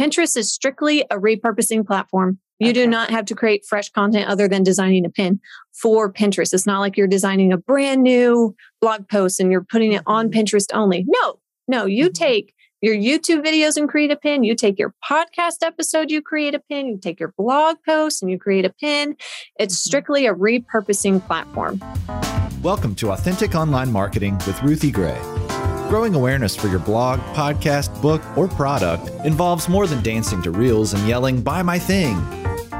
Pinterest is strictly a repurposing platform. You okay. do not have to create fresh content other than designing a pin for Pinterest. It's not like you're designing a brand new blog post and you're putting it on mm-hmm. Pinterest only. No, no, you mm-hmm. take your YouTube videos and create a pin. You take your podcast episode, you create a pin. You take your blog post and you create a pin. It's mm-hmm. strictly a repurposing platform. Welcome to Authentic Online Marketing with Ruthie Gray. Growing awareness for your blog, podcast, book, or product involves more than dancing to reels and yelling, Buy my thing.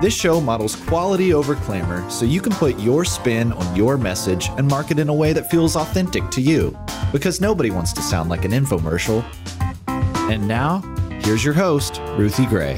This show models quality over clamor so you can put your spin on your message and market in a way that feels authentic to you. Because nobody wants to sound like an infomercial. And now, here's your host, Ruthie Gray.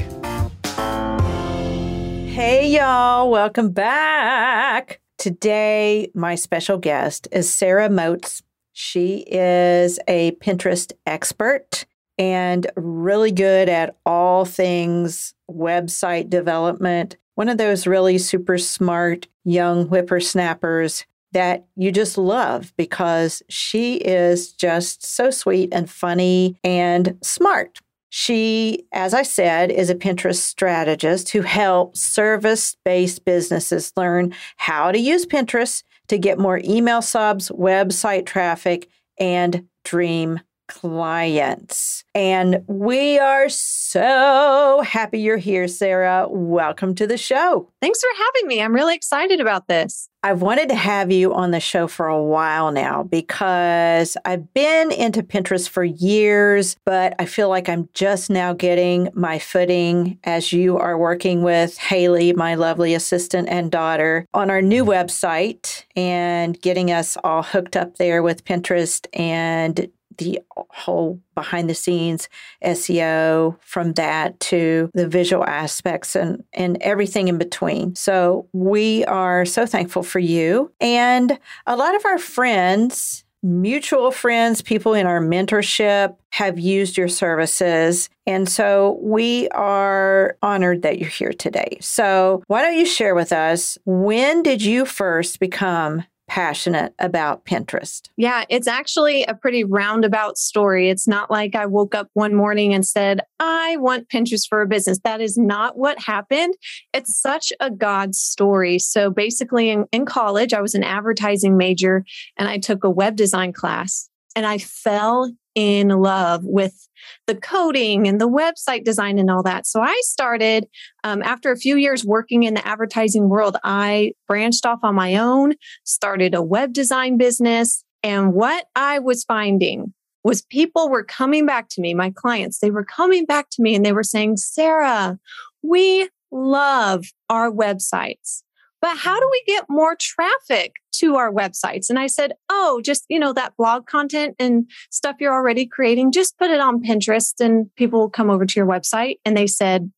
Hey, y'all, welcome back. Today, my special guest is Sarah Motes. She is a Pinterest expert and really good at all things website development. One of those really super smart young whippersnappers that you just love because she is just so sweet and funny and smart. She, as I said, is a Pinterest strategist who helps service based businesses learn how to use Pinterest to get more email subs, website traffic, and dream clients. And we are so happy you're here, Sarah. Welcome to the show. Thanks for having me. I'm really excited about this. I've wanted to have you on the show for a while now because I've been into Pinterest for years, but I feel like I'm just now getting my footing as you are working with Haley, my lovely assistant and daughter, on our new website and getting us all hooked up there with Pinterest and the whole behind the scenes SEO from that to the visual aspects and, and everything in between. So we are so thankful for you. And a lot of our friends, mutual friends, people in our mentorship have used your services. And so we are honored that you're here today. So why don't you share with us when did you first become passionate about Pinterest? Yeah, it's actually a pretty roundabout story. It's not like I woke up one morning and said, I want Pinterest for a business. That is not what happened. It's such a God story. So basically, in, in college, I was an advertising major and I took a web design class and I fell in love with the coding and the website design and all that. So I started, um, after a few years working in the advertising world, I branched off on my own, started a web design business. And what I was finding was people were coming back to me, my clients, they were coming back to me and they were saying, Sarah, we love our websites. But how do we get more traffic to our websites? And I said, Oh, just, you know, that blog content and stuff you're already creating, just put it on Pinterest and people will come over to your website. And they said,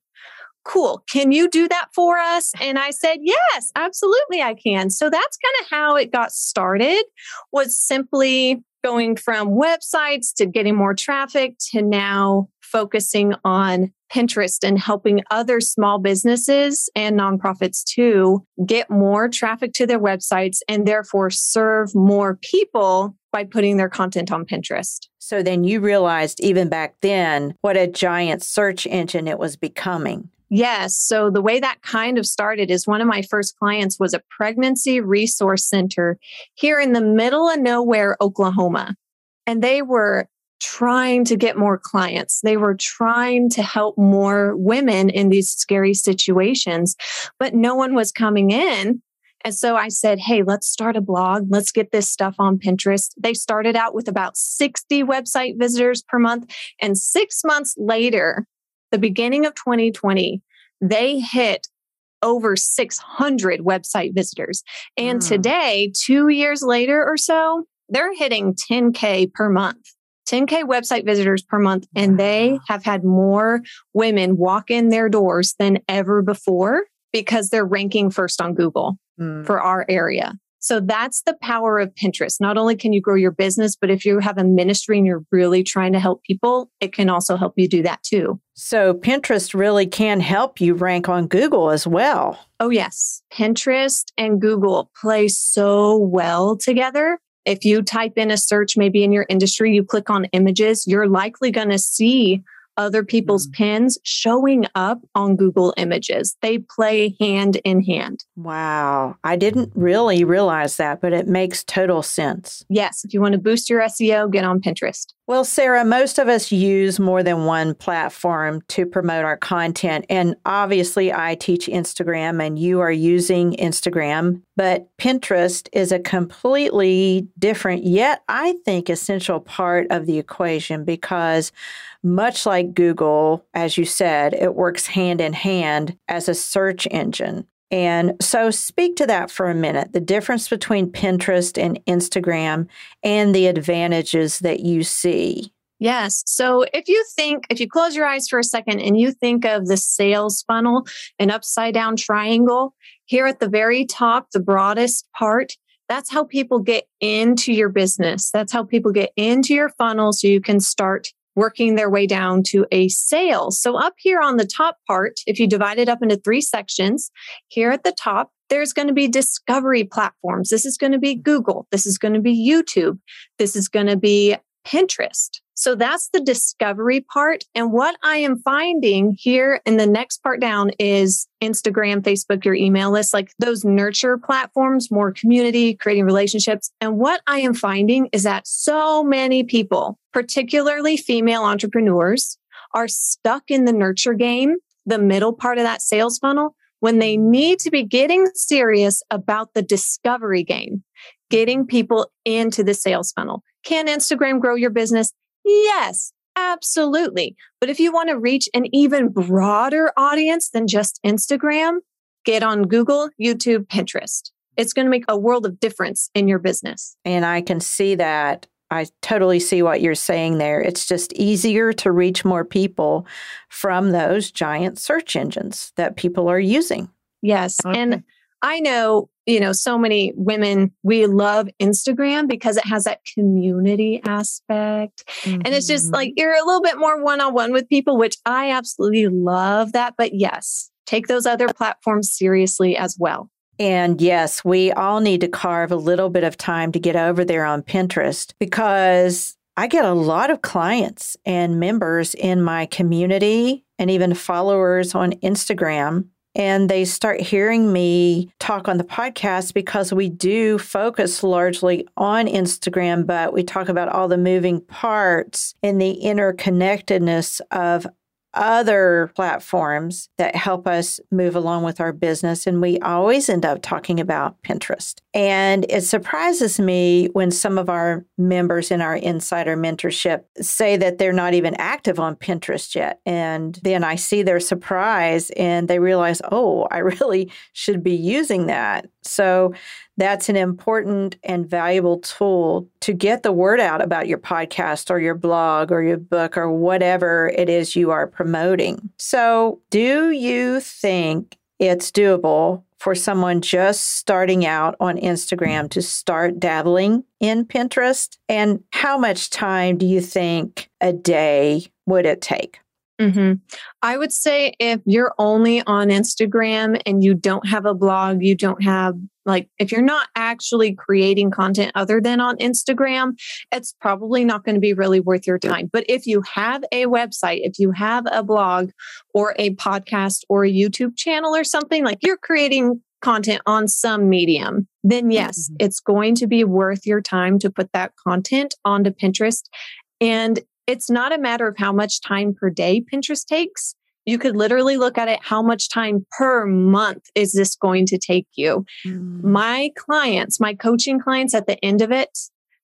Cool. Can you do that for us? And I said, Yes, absolutely, I can. So that's kind of how it got started was simply going from websites to getting more traffic to now focusing on Pinterest and helping other small businesses and nonprofits too get more traffic to their websites and therefore serve more people by putting their content on Pinterest. So then you realized even back then what a giant search engine it was becoming. Yes. So the way that kind of started is one of my first clients was a pregnancy resource center here in the middle of nowhere, Oklahoma. And they were trying to get more clients. They were trying to help more women in these scary situations, but no one was coming in. And so I said, Hey, let's start a blog. Let's get this stuff on Pinterest. They started out with about 60 website visitors per month. And six months later, the beginning of 2020, they hit over 600 website visitors. And mm. today, two years later or so, they're hitting 10K per month. 10K website visitors per month, and they have had more women walk in their doors than ever before because they're ranking first on Google mm. for our area. So that's the power of Pinterest. Not only can you grow your business, but if you have a ministry and you're really trying to help people, it can also help you do that too. So Pinterest really can help you rank on Google as well. Oh, yes. Pinterest and Google play so well together. If you type in a search, maybe in your industry, you click on images, you're likely going to see other people's mm. pins showing up on Google Images. They play hand in hand. Wow. I didn't really realize that, but it makes total sense. Yes. If you want to boost your SEO, get on Pinterest. Well, Sarah, most of us use more than one platform to promote our content. And obviously, I teach Instagram and you are using Instagram, but Pinterest is a completely different, yet I think essential part of the equation because much like Google, as you said, it works hand in hand as a search engine. And so, speak to that for a minute the difference between Pinterest and Instagram and the advantages that you see. Yes. So if you think, if you close your eyes for a second and you think of the sales funnel, an upside down triangle, here at the very top, the broadest part, that's how people get into your business. That's how people get into your funnel so you can start working their way down to a sale. So up here on the top part, if you divide it up into three sections, here at the top, there's going to be discovery platforms. This is going to be Google. This is going to be YouTube. This is going to be Pinterest. So that's the discovery part. And what I am finding here in the next part down is Instagram, Facebook, your email list, like those nurture platforms, more community, creating relationships. And what I am finding is that so many people, particularly female entrepreneurs, are stuck in the nurture game, the middle part of that sales funnel, when they need to be getting serious about the discovery game, getting people into the sales funnel. Can Instagram grow your business? Yes, absolutely. But if you want to reach an even broader audience than just Instagram, get on Google, YouTube, Pinterest. It's going to make a world of difference in your business. And I can see that. I totally see what you're saying there. It's just easier to reach more people from those giant search engines that people are using. Yes. Okay. And I know you know, so many women, we love Instagram because it has that community aspect. Mm-hmm. And it's just like mm-hmm. you're a little bit more one on one with people, which I absolutely love that. But yes, take those other platforms seriously as well. And yes, we all need to carve a little bit of time to get over there on Pinterest because I get a lot of clients and members in my community and even followers on Instagram. And they start hearing me talk on the podcast because we do focus largely on Instagram, but we talk about all the moving parts and the interconnectedness of other platforms that help us move along with our business. And we always end up talking about Pinterest. And it surprises me when some of our members in our insider mentorship say that they're not even active on Pinterest yet. And then I see their surprise and they realize, oh, I really should be using that. So that's an important and valuable tool to get the word out about your podcast or your blog or your book or whatever it is you are promoting. So, do you think it's doable for someone just starting out on Instagram to start dabbling in Pinterest? And how much time do you think a day would it take? Mm-hmm. I would say if you're only on Instagram and you don't have a blog, you don't have like, if you're not actually creating content other than on Instagram, it's probably not going to be really worth your time. But if you have a website, if you have a blog or a podcast or a YouTube channel or something, like you're creating content on some medium, then yes, mm-hmm. it's going to be worth your time to put that content onto Pinterest. And it's not a matter of how much time per day Pinterest takes. You could literally look at it how much time per month is this going to take you? Mm. My clients, my coaching clients at the end of it,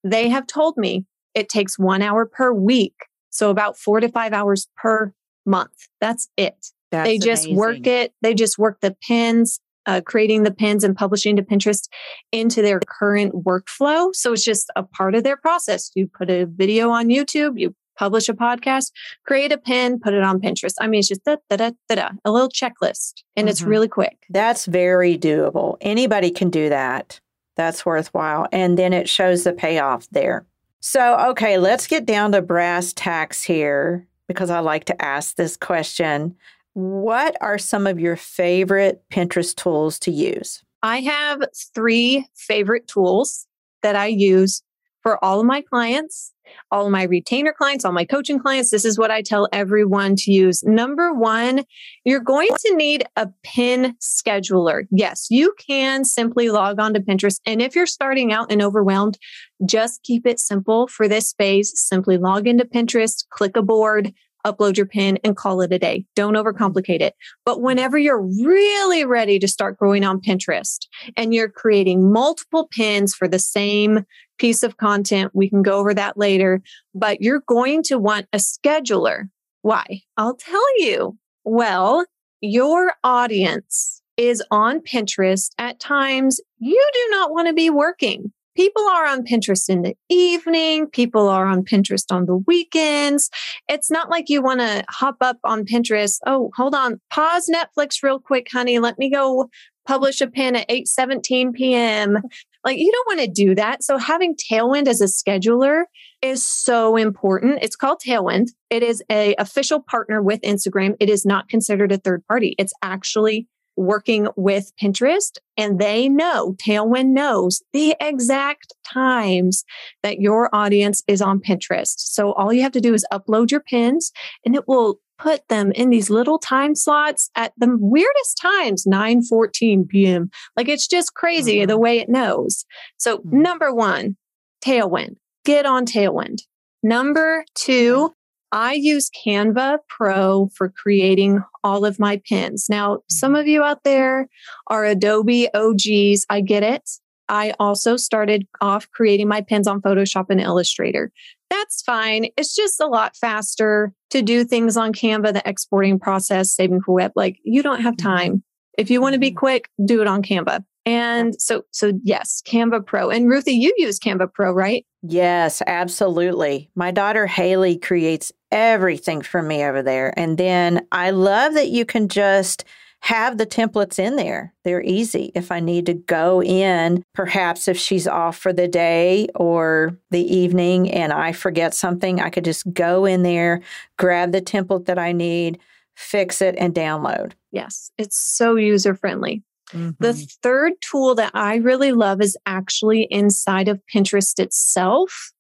they have told me it takes one hour per week. So about four to five hours per month. That's it. That's they just amazing. work it. They just work the pins, uh, creating the pins and publishing to Pinterest into their current workflow. So it's just a part of their process. You put a video on YouTube, you publish a podcast, create a pin, put it on Pinterest. I mean, it's just da, da, da, da, da, a little checklist and mm-hmm. it's really quick. That's very doable. Anybody can do that. That's worthwhile. And then it shows the payoff there. So, okay, let's get down to brass tacks here because I like to ask this question. What are some of your favorite Pinterest tools to use? I have three favorite tools that I use for all of my clients, all of my retainer clients, all my coaching clients. This is what I tell everyone to use. Number one, you're going to need a pin scheduler. Yes, you can simply log on to Pinterest. And if you're starting out and overwhelmed, just keep it simple for this phase. Simply log into Pinterest, click a board, upload your pin and call it a day. Don't overcomplicate it. But whenever you're really ready to start growing on Pinterest and you're creating multiple pins for the same piece of content, we can go over that later, but you're going to want a scheduler. Why? I'll tell you. Well, your audience is on Pinterest at times you do not want to be working people are on Pinterest in the evening. People are on Pinterest on the weekends. It's not like you want to hop up on Pinterest. Oh, hold on. Pause Netflix real quick, honey. Let me go publish a pin at 8 17 p.m. Like you don't want to do that. So having Tailwind as a scheduler is so important. It's called Tailwind. It is a official partner with Instagram. It is not considered a third party. It's actually working with Pinterest and they know, Tailwind knows the exact times that your audience is on Pinterest. So all you have to do is upload your pins and it will put them in these little time slots at the weirdest times 9 14 p.m like it's just crazy mm-hmm. the way it knows so mm-hmm. number one tailwind get on tailwind number two I use Canva Pro for creating all of my pins. Now, some of you out there are Adobe OGs. I get it. I also started off creating my pins on Photoshop and Illustrator. That's fine. It's just a lot faster to do things on Canva, the exporting process, saving for web. Like you don't have mm-hmm. time. If you want to be mm-hmm. quick, do it on Canva. And so, so yes, Canva Pro. And Ruthie, you use Canva Pro, right? Yes, absolutely. My daughter Haley creates everything for me over there. And then I love that you can just have the templates in there. They're easy. If I need to go in, perhaps if she's off for the day or the evening and I forget something, I could just go in there, grab the template that I need, fix it, and download. Yes, it's so user friendly. Mm-hmm. The third tool that I really love is actually inside of Pinterest itself,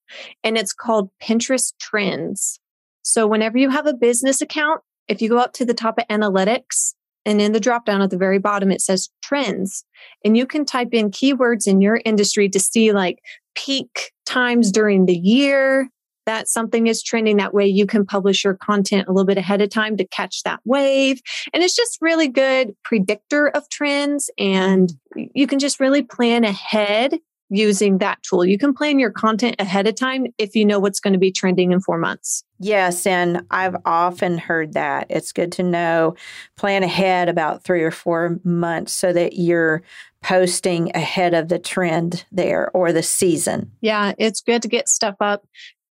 and it's called Pinterest Trends. So, whenever you have a business account, if you go up to the top of analytics and in the drop down at the very bottom, it says trends, and you can type in keywords in your industry to see like peak times during the year, that something is trending. That way you can publish your content a little bit ahead of time to catch that wave. And it's just really good predictor of trends. And mm-hmm. you can just really plan ahead using that tool. You can plan your content ahead of time if you know what's going to be trending in four months. Yes. And I've often heard that. It's good to know, plan ahead about three or four months so that you're posting ahead of the trend there or the season. Yeah. It's good to get stuff up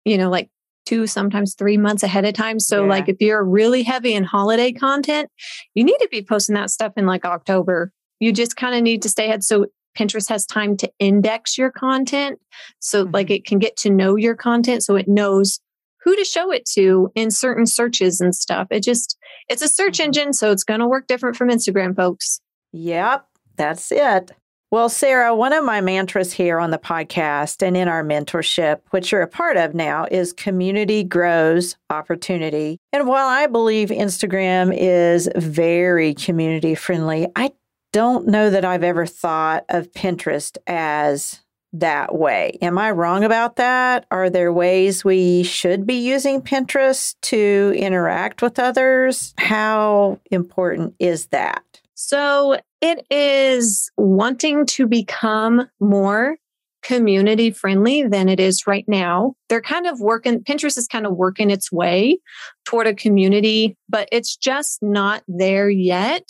you know, like two, sometimes three months ahead of time. So, yeah. like, if you're really heavy in holiday content, you need to be posting that stuff in like October. You just kind of need to stay ahead. So, Pinterest has time to index your content. So, mm-hmm. like, it can get to know your content so it knows who to show it to in certain searches and stuff. It just, it's a search mm-hmm. engine. So, it's going to work different from Instagram, folks. Yep, that's it. Well, Sarah, one of my mantras here on the podcast and in our mentorship, which you're a part of now, is community grows opportunity. And while I believe Instagram is very community friendly, I don't know that I've ever thought of Pinterest as that way. Am I wrong about that? Are there ways we should be using Pinterest to interact with others? How important is that? So it is wanting to become more community friendly than it is right now. They're kind of working, Pinterest is kind of working its way toward a community, but it's just not there yet.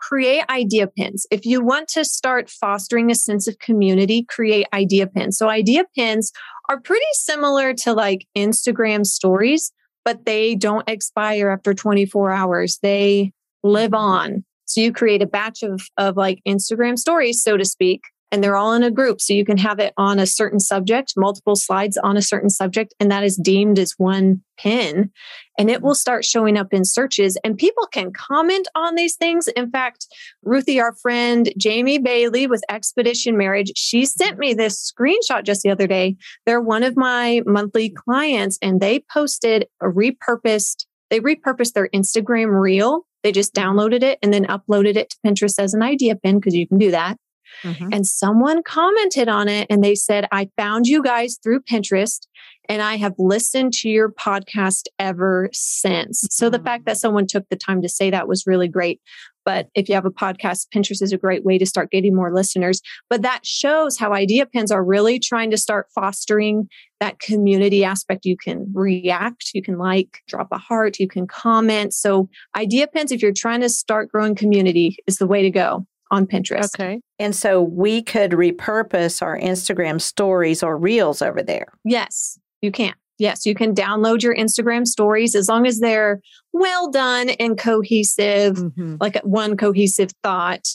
Create idea pins. If you want to start fostering a sense of community, create idea pins. So, idea pins are pretty similar to like Instagram stories, but they don't expire after 24 hours. They live on. So you create a batch of, of like Instagram stories, so to speak, and they're all in a group. So you can have it on a certain subject, multiple slides on a certain subject, and that is deemed as one pin. And it will start showing up in searches, and people can comment on these things. In fact, Ruthie, our friend Jamie Bailey with Expedition Marriage, she sent me this screenshot just the other day. They're one of my monthly clients, and they posted a repurposed, they repurposed their Instagram reel. They just downloaded it and then uploaded it to Pinterest as an idea pin because you can do that. Mm-hmm. And someone commented on it and they said, I found you guys through Pinterest and I have listened to your podcast ever since. So the fact that someone took the time to say that was really great. But if you have a podcast, Pinterest is a great way to start getting more listeners. But that shows how idea pins are really trying to start fostering that community aspect. You can react, you can like, drop a heart, you can comment. So idea pins, if you're trying to start growing community, is the way to go on Pinterest. Okay. And so we could repurpose our Instagram stories or reels over there. Yes, you can. Yes, you can download your Instagram stories as long as they're well done and cohesive, mm-hmm. like one cohesive thought.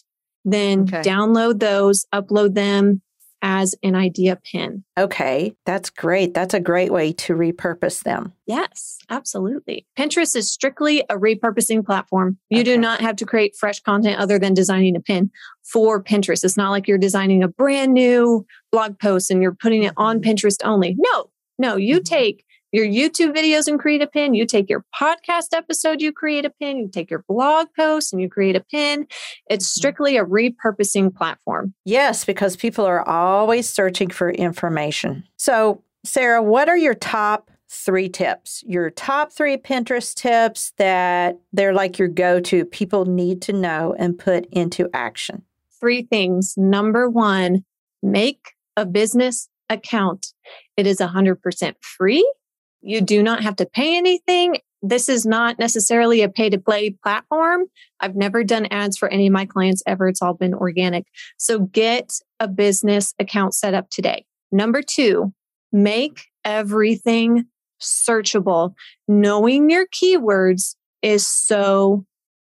Then okay. download those, upload them, as an idea pin. Okay, that's great. That's a great way to repurpose them. Yes, absolutely. Pinterest is strictly a repurposing platform. You okay. do not have to create fresh content other than designing a pin for Pinterest. It's not like you're designing a brand new blog post and you're putting it on mm-hmm. Pinterest only. No, no, you mm-hmm. take your YouTube videos and create a pin. You take your podcast episode, you create a pin. You take your blog post and you create a pin. It's mm-hmm. strictly a repurposing platform. Yes, because people are always searching for information. So, Sarah, what are your top three tips? Your top three Pinterest tips that they're like your go to, people need to know and put into action? Three things. Number one, make a business account. It is 100% free you do not have to pay anything. This is not necessarily a pay to play platform. I've never done ads for any of my clients ever. It's all been organic. So get a business account set up today. Number two, make everything searchable. Knowing your keywords is so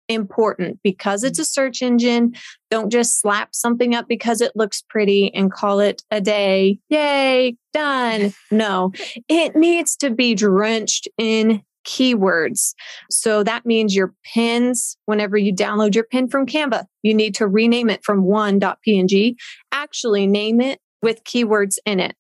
important because it's mm. a search engine. Don't just slap something up because it looks pretty and call it a day. Yay, done. No, it needs to be drenched in keywords. So that means your pins, whenever you download your pin from Canva, you need to rename it from one.png. Actually, name it with keywords in it.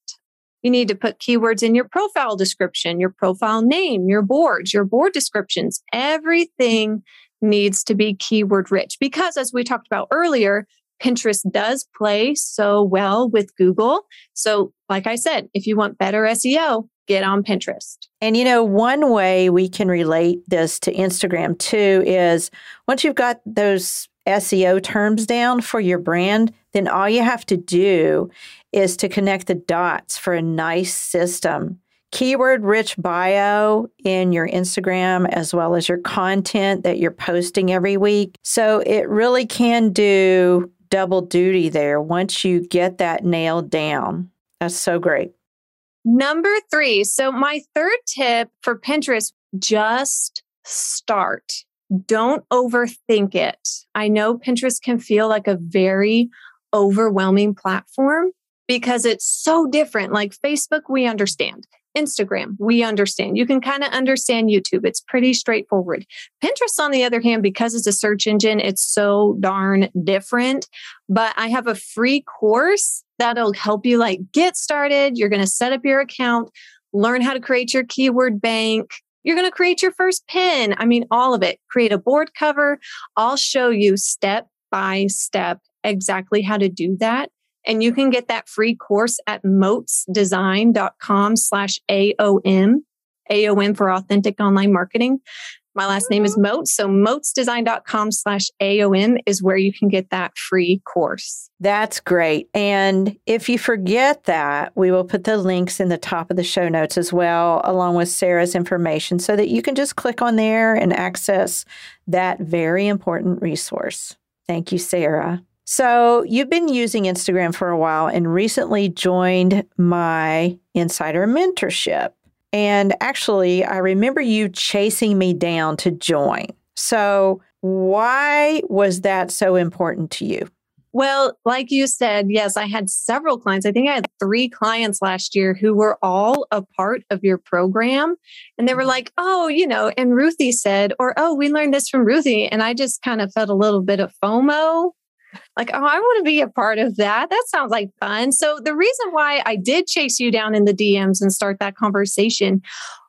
You need to put keywords in your profile description, your profile name, your boards, your board descriptions, everything needs to be keyword rich because, as we talked about earlier, Pinterest does play so well with Google. So, like I said, if you want better SEO, get on Pinterest. And you know, one way we can relate this to Instagram too is once you've got those SEO terms down for your brand, then all you have to do is to connect the dots for a nice system keyword rich bio in your Instagram as well as your content that you're posting every week. So it really can do double duty there once you get that nailed down. That's so great. Number three. So, my third tip for Pinterest just start. Don't overthink it. I know Pinterest can feel like a very overwhelming platform because it's so different. Like Facebook, we understand. Instagram, we understand. You can kind of understand YouTube. It's pretty straightforward. Pinterest, on the other hand, because it's a search engine, it's so darn different. But I have a free course that'll help you like get started. You're going to set up your account, learn how to create your keyword bank. You're going to create your first pin. I mean, all of it. Create a board cover. I'll show you step by step exactly how to do that. And you can get that free course at motesdesign.com slash AOM, AOM for authentic online marketing. My last name is mm-hmm. Motes. So motesdesign.com slash AOM is where you can get that free course. That's great. And if you forget that, we will put the links in the top of the show notes as well, along with Sarah's information, so that you can just click on there and access that very important resource. Thank you, Sarah. So, you've been using Instagram for a while and recently joined my insider mentorship. And actually, I remember you chasing me down to join. So, why was that so important to you? Well, like you said, yes, I had several clients. I think I had three clients last year who were all a part of your program. And they were mm-hmm. like, oh, you know, and Ruthie said, or oh, we learned this from Ruthie. And I just kind of felt a little bit of FOMO. Like, oh, I want to be a part of that. That sounds like fun. So, the reason why I did chase you down in the DMs and start that conversation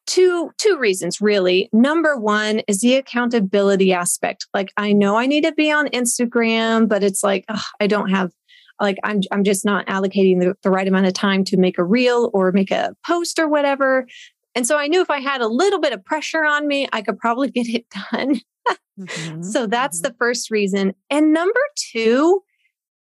two two reasons really number one is the accountability aspect like i know i need to be on instagram but it's like ugh, i don't have like i'm i'm just not allocating the, the right amount of time to make a reel or make a post or whatever and so i knew if i had a little bit of pressure on me i could probably get it done mm-hmm. so that's mm-hmm. the first reason and number two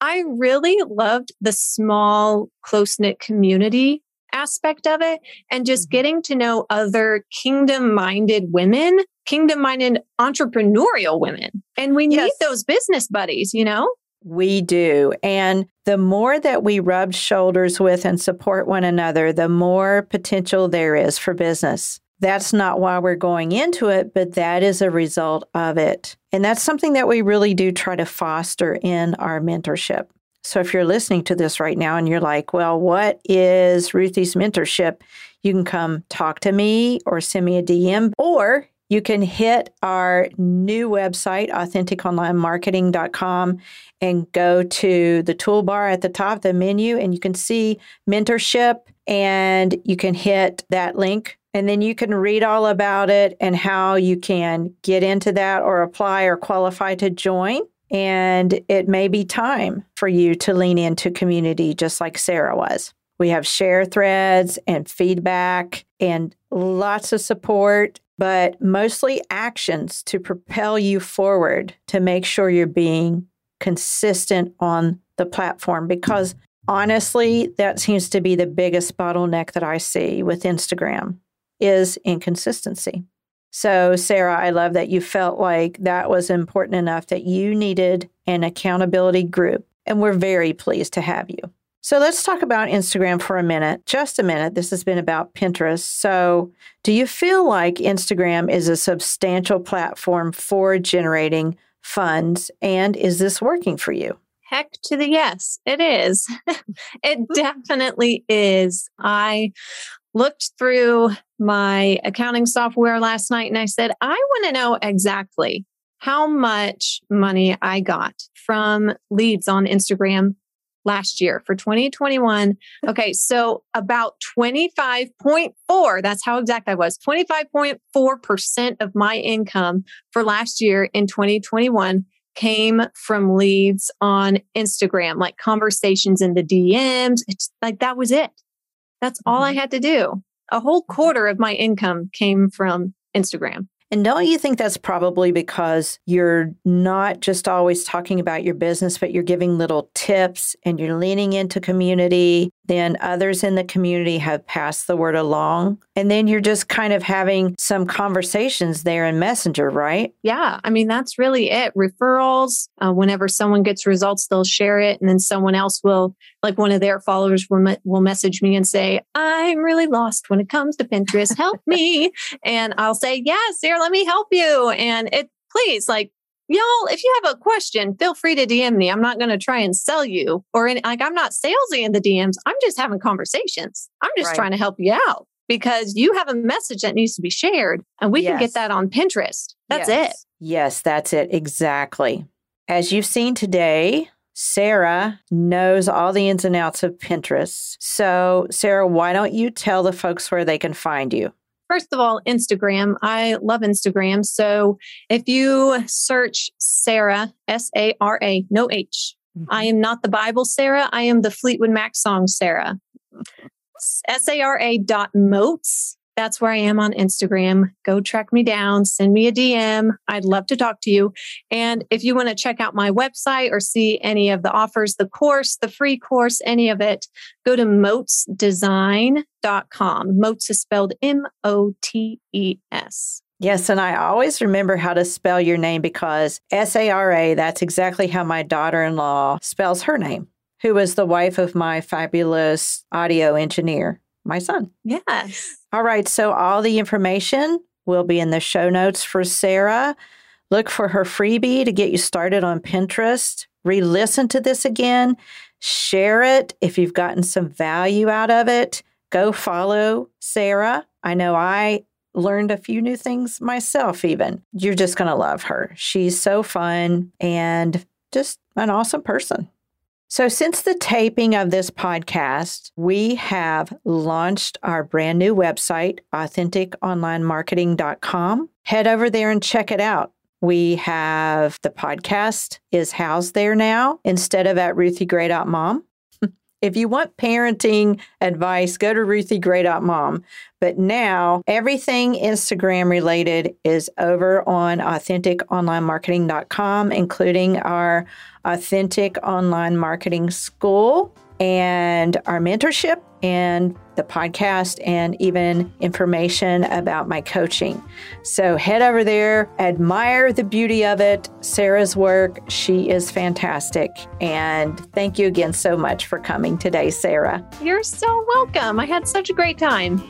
i really loved the small close knit community aspect of it and just mm-hmm. getting to know other kingdom minded women, kingdom minded entrepreneurial women. And we yes. need those business buddies, you know? We do. And the more that we rub shoulders with and support one another, the more potential there is for business. That's not why we're going into it, but that is a result of it. And that's something that we really do try to foster in our mentorship. So if you're listening to this right now and you're like, well, what is Ruthie's mentorship? You can come talk to me or send me a DM, or you can hit our new website, authenticonlinemarketing.com, and go to the toolbar at the top, the menu, and you can see mentorship, and you can hit that link. And then you can read all about it and how you can get into that or apply or qualify to join. And it may be time for you to lean into community just like Sarah was. We have share threads and feedback and lots of support, but mostly actions to propel you forward to make sure you're being consistent on the platform because honestly that seems to be the biggest bottleneck that I see with Instagram is inconsistency. So, Sarah, I love that you felt like that was important enough that you needed an accountability group. And we're very pleased to have you. So, let's talk about Instagram for a minute. Just a minute. This has been about Pinterest. So, do you feel like Instagram is a substantial platform for generating funds? And is this working for you? Heck to the yes, it is. it definitely is. I looked through my accounting software last night and I said, I want to know exactly how much money I got from leads on Instagram last year for 2021. Okay, so about 25.4, that's how exact I was. 25.4% of my income for last year in 2021 came from leads on Instagram, like conversations in the DMs. It's like that was it. That's all I mm-hmm. had to do. A whole quarter of my income came from Instagram. And don't you think that's probably because you're not just always talking about your business, but you're giving little tips and you're leaning into community then others in the community have passed the word along. And then you're just kind of having some conversations there in Messenger, right? Yeah. I mean, that's really it. Referrals. Uh, whenever someone gets results, they'll share it. And then someone else will, like one of their followers, will, me- will message me and say, I'm really lost when it comes to Pinterest. Help me. and I'll say, Yes, here, let me help you. And it, please, like, y'all, if you have a question, feel free to DM me. I'm not going to try and sell you or any, like I'm not salesy in the DMs. I'm just having conversations. I'm just right. trying to help you out because you have a message that needs to be shared and we yes. can get that on Pinterest. That's yes. it. Yes, that's it. Exactly. As you've seen today, Sarah knows all the ins and outs of Pinterest. So, Sarah, why don't you tell the folks where they can find you? First of all, Instagram. I love Instagram. So if you search Sarah, S A R A, no H, mm-hmm. I am not the Bible Sarah. I am the Fleetwood Mac song Sarah. S A R A dot motes that's where I am on Instagram. Go track me down, send me a DM. I'd love to talk to you. And if you want to check out my website or see any of the offers, the course, the free course, any of it, go to motesdesign.com. Motes is spelled M O T E S. Yes, and I always remember how to spell your name because S A R A, that's exactly how my daughter in law spells her name, who was the wife of my fabulous audio engineer, my son. Yes. All right. So all the information will be in the show notes for Sarah. Look for her freebie to get you started on Pinterest. re listen to this again, share it if you've gotten some value out of it. Go follow Sarah. I know I learned a few new things myself, even. You're just going to love her. She's so fun and just an awesome person. So, since the taping of this podcast, we have launched our brand new website, AuthenticOnlineMarketing.com. Head over there and check it out. We have the podcast is housed there now instead of at ruthiegray.mom. If you want parenting advice, go to ruthiegray.mom. But now everything Instagram related is over on AuthenticOnlineMarketing.com, including our Authentic Online Marketing School and our mentorship and the podcast and even information about my coaching. So head over there, admire the beauty of it. Sarah's work, she is fantastic. And thank you again so much for coming today, Sarah. You're so welcome. I had such a great time.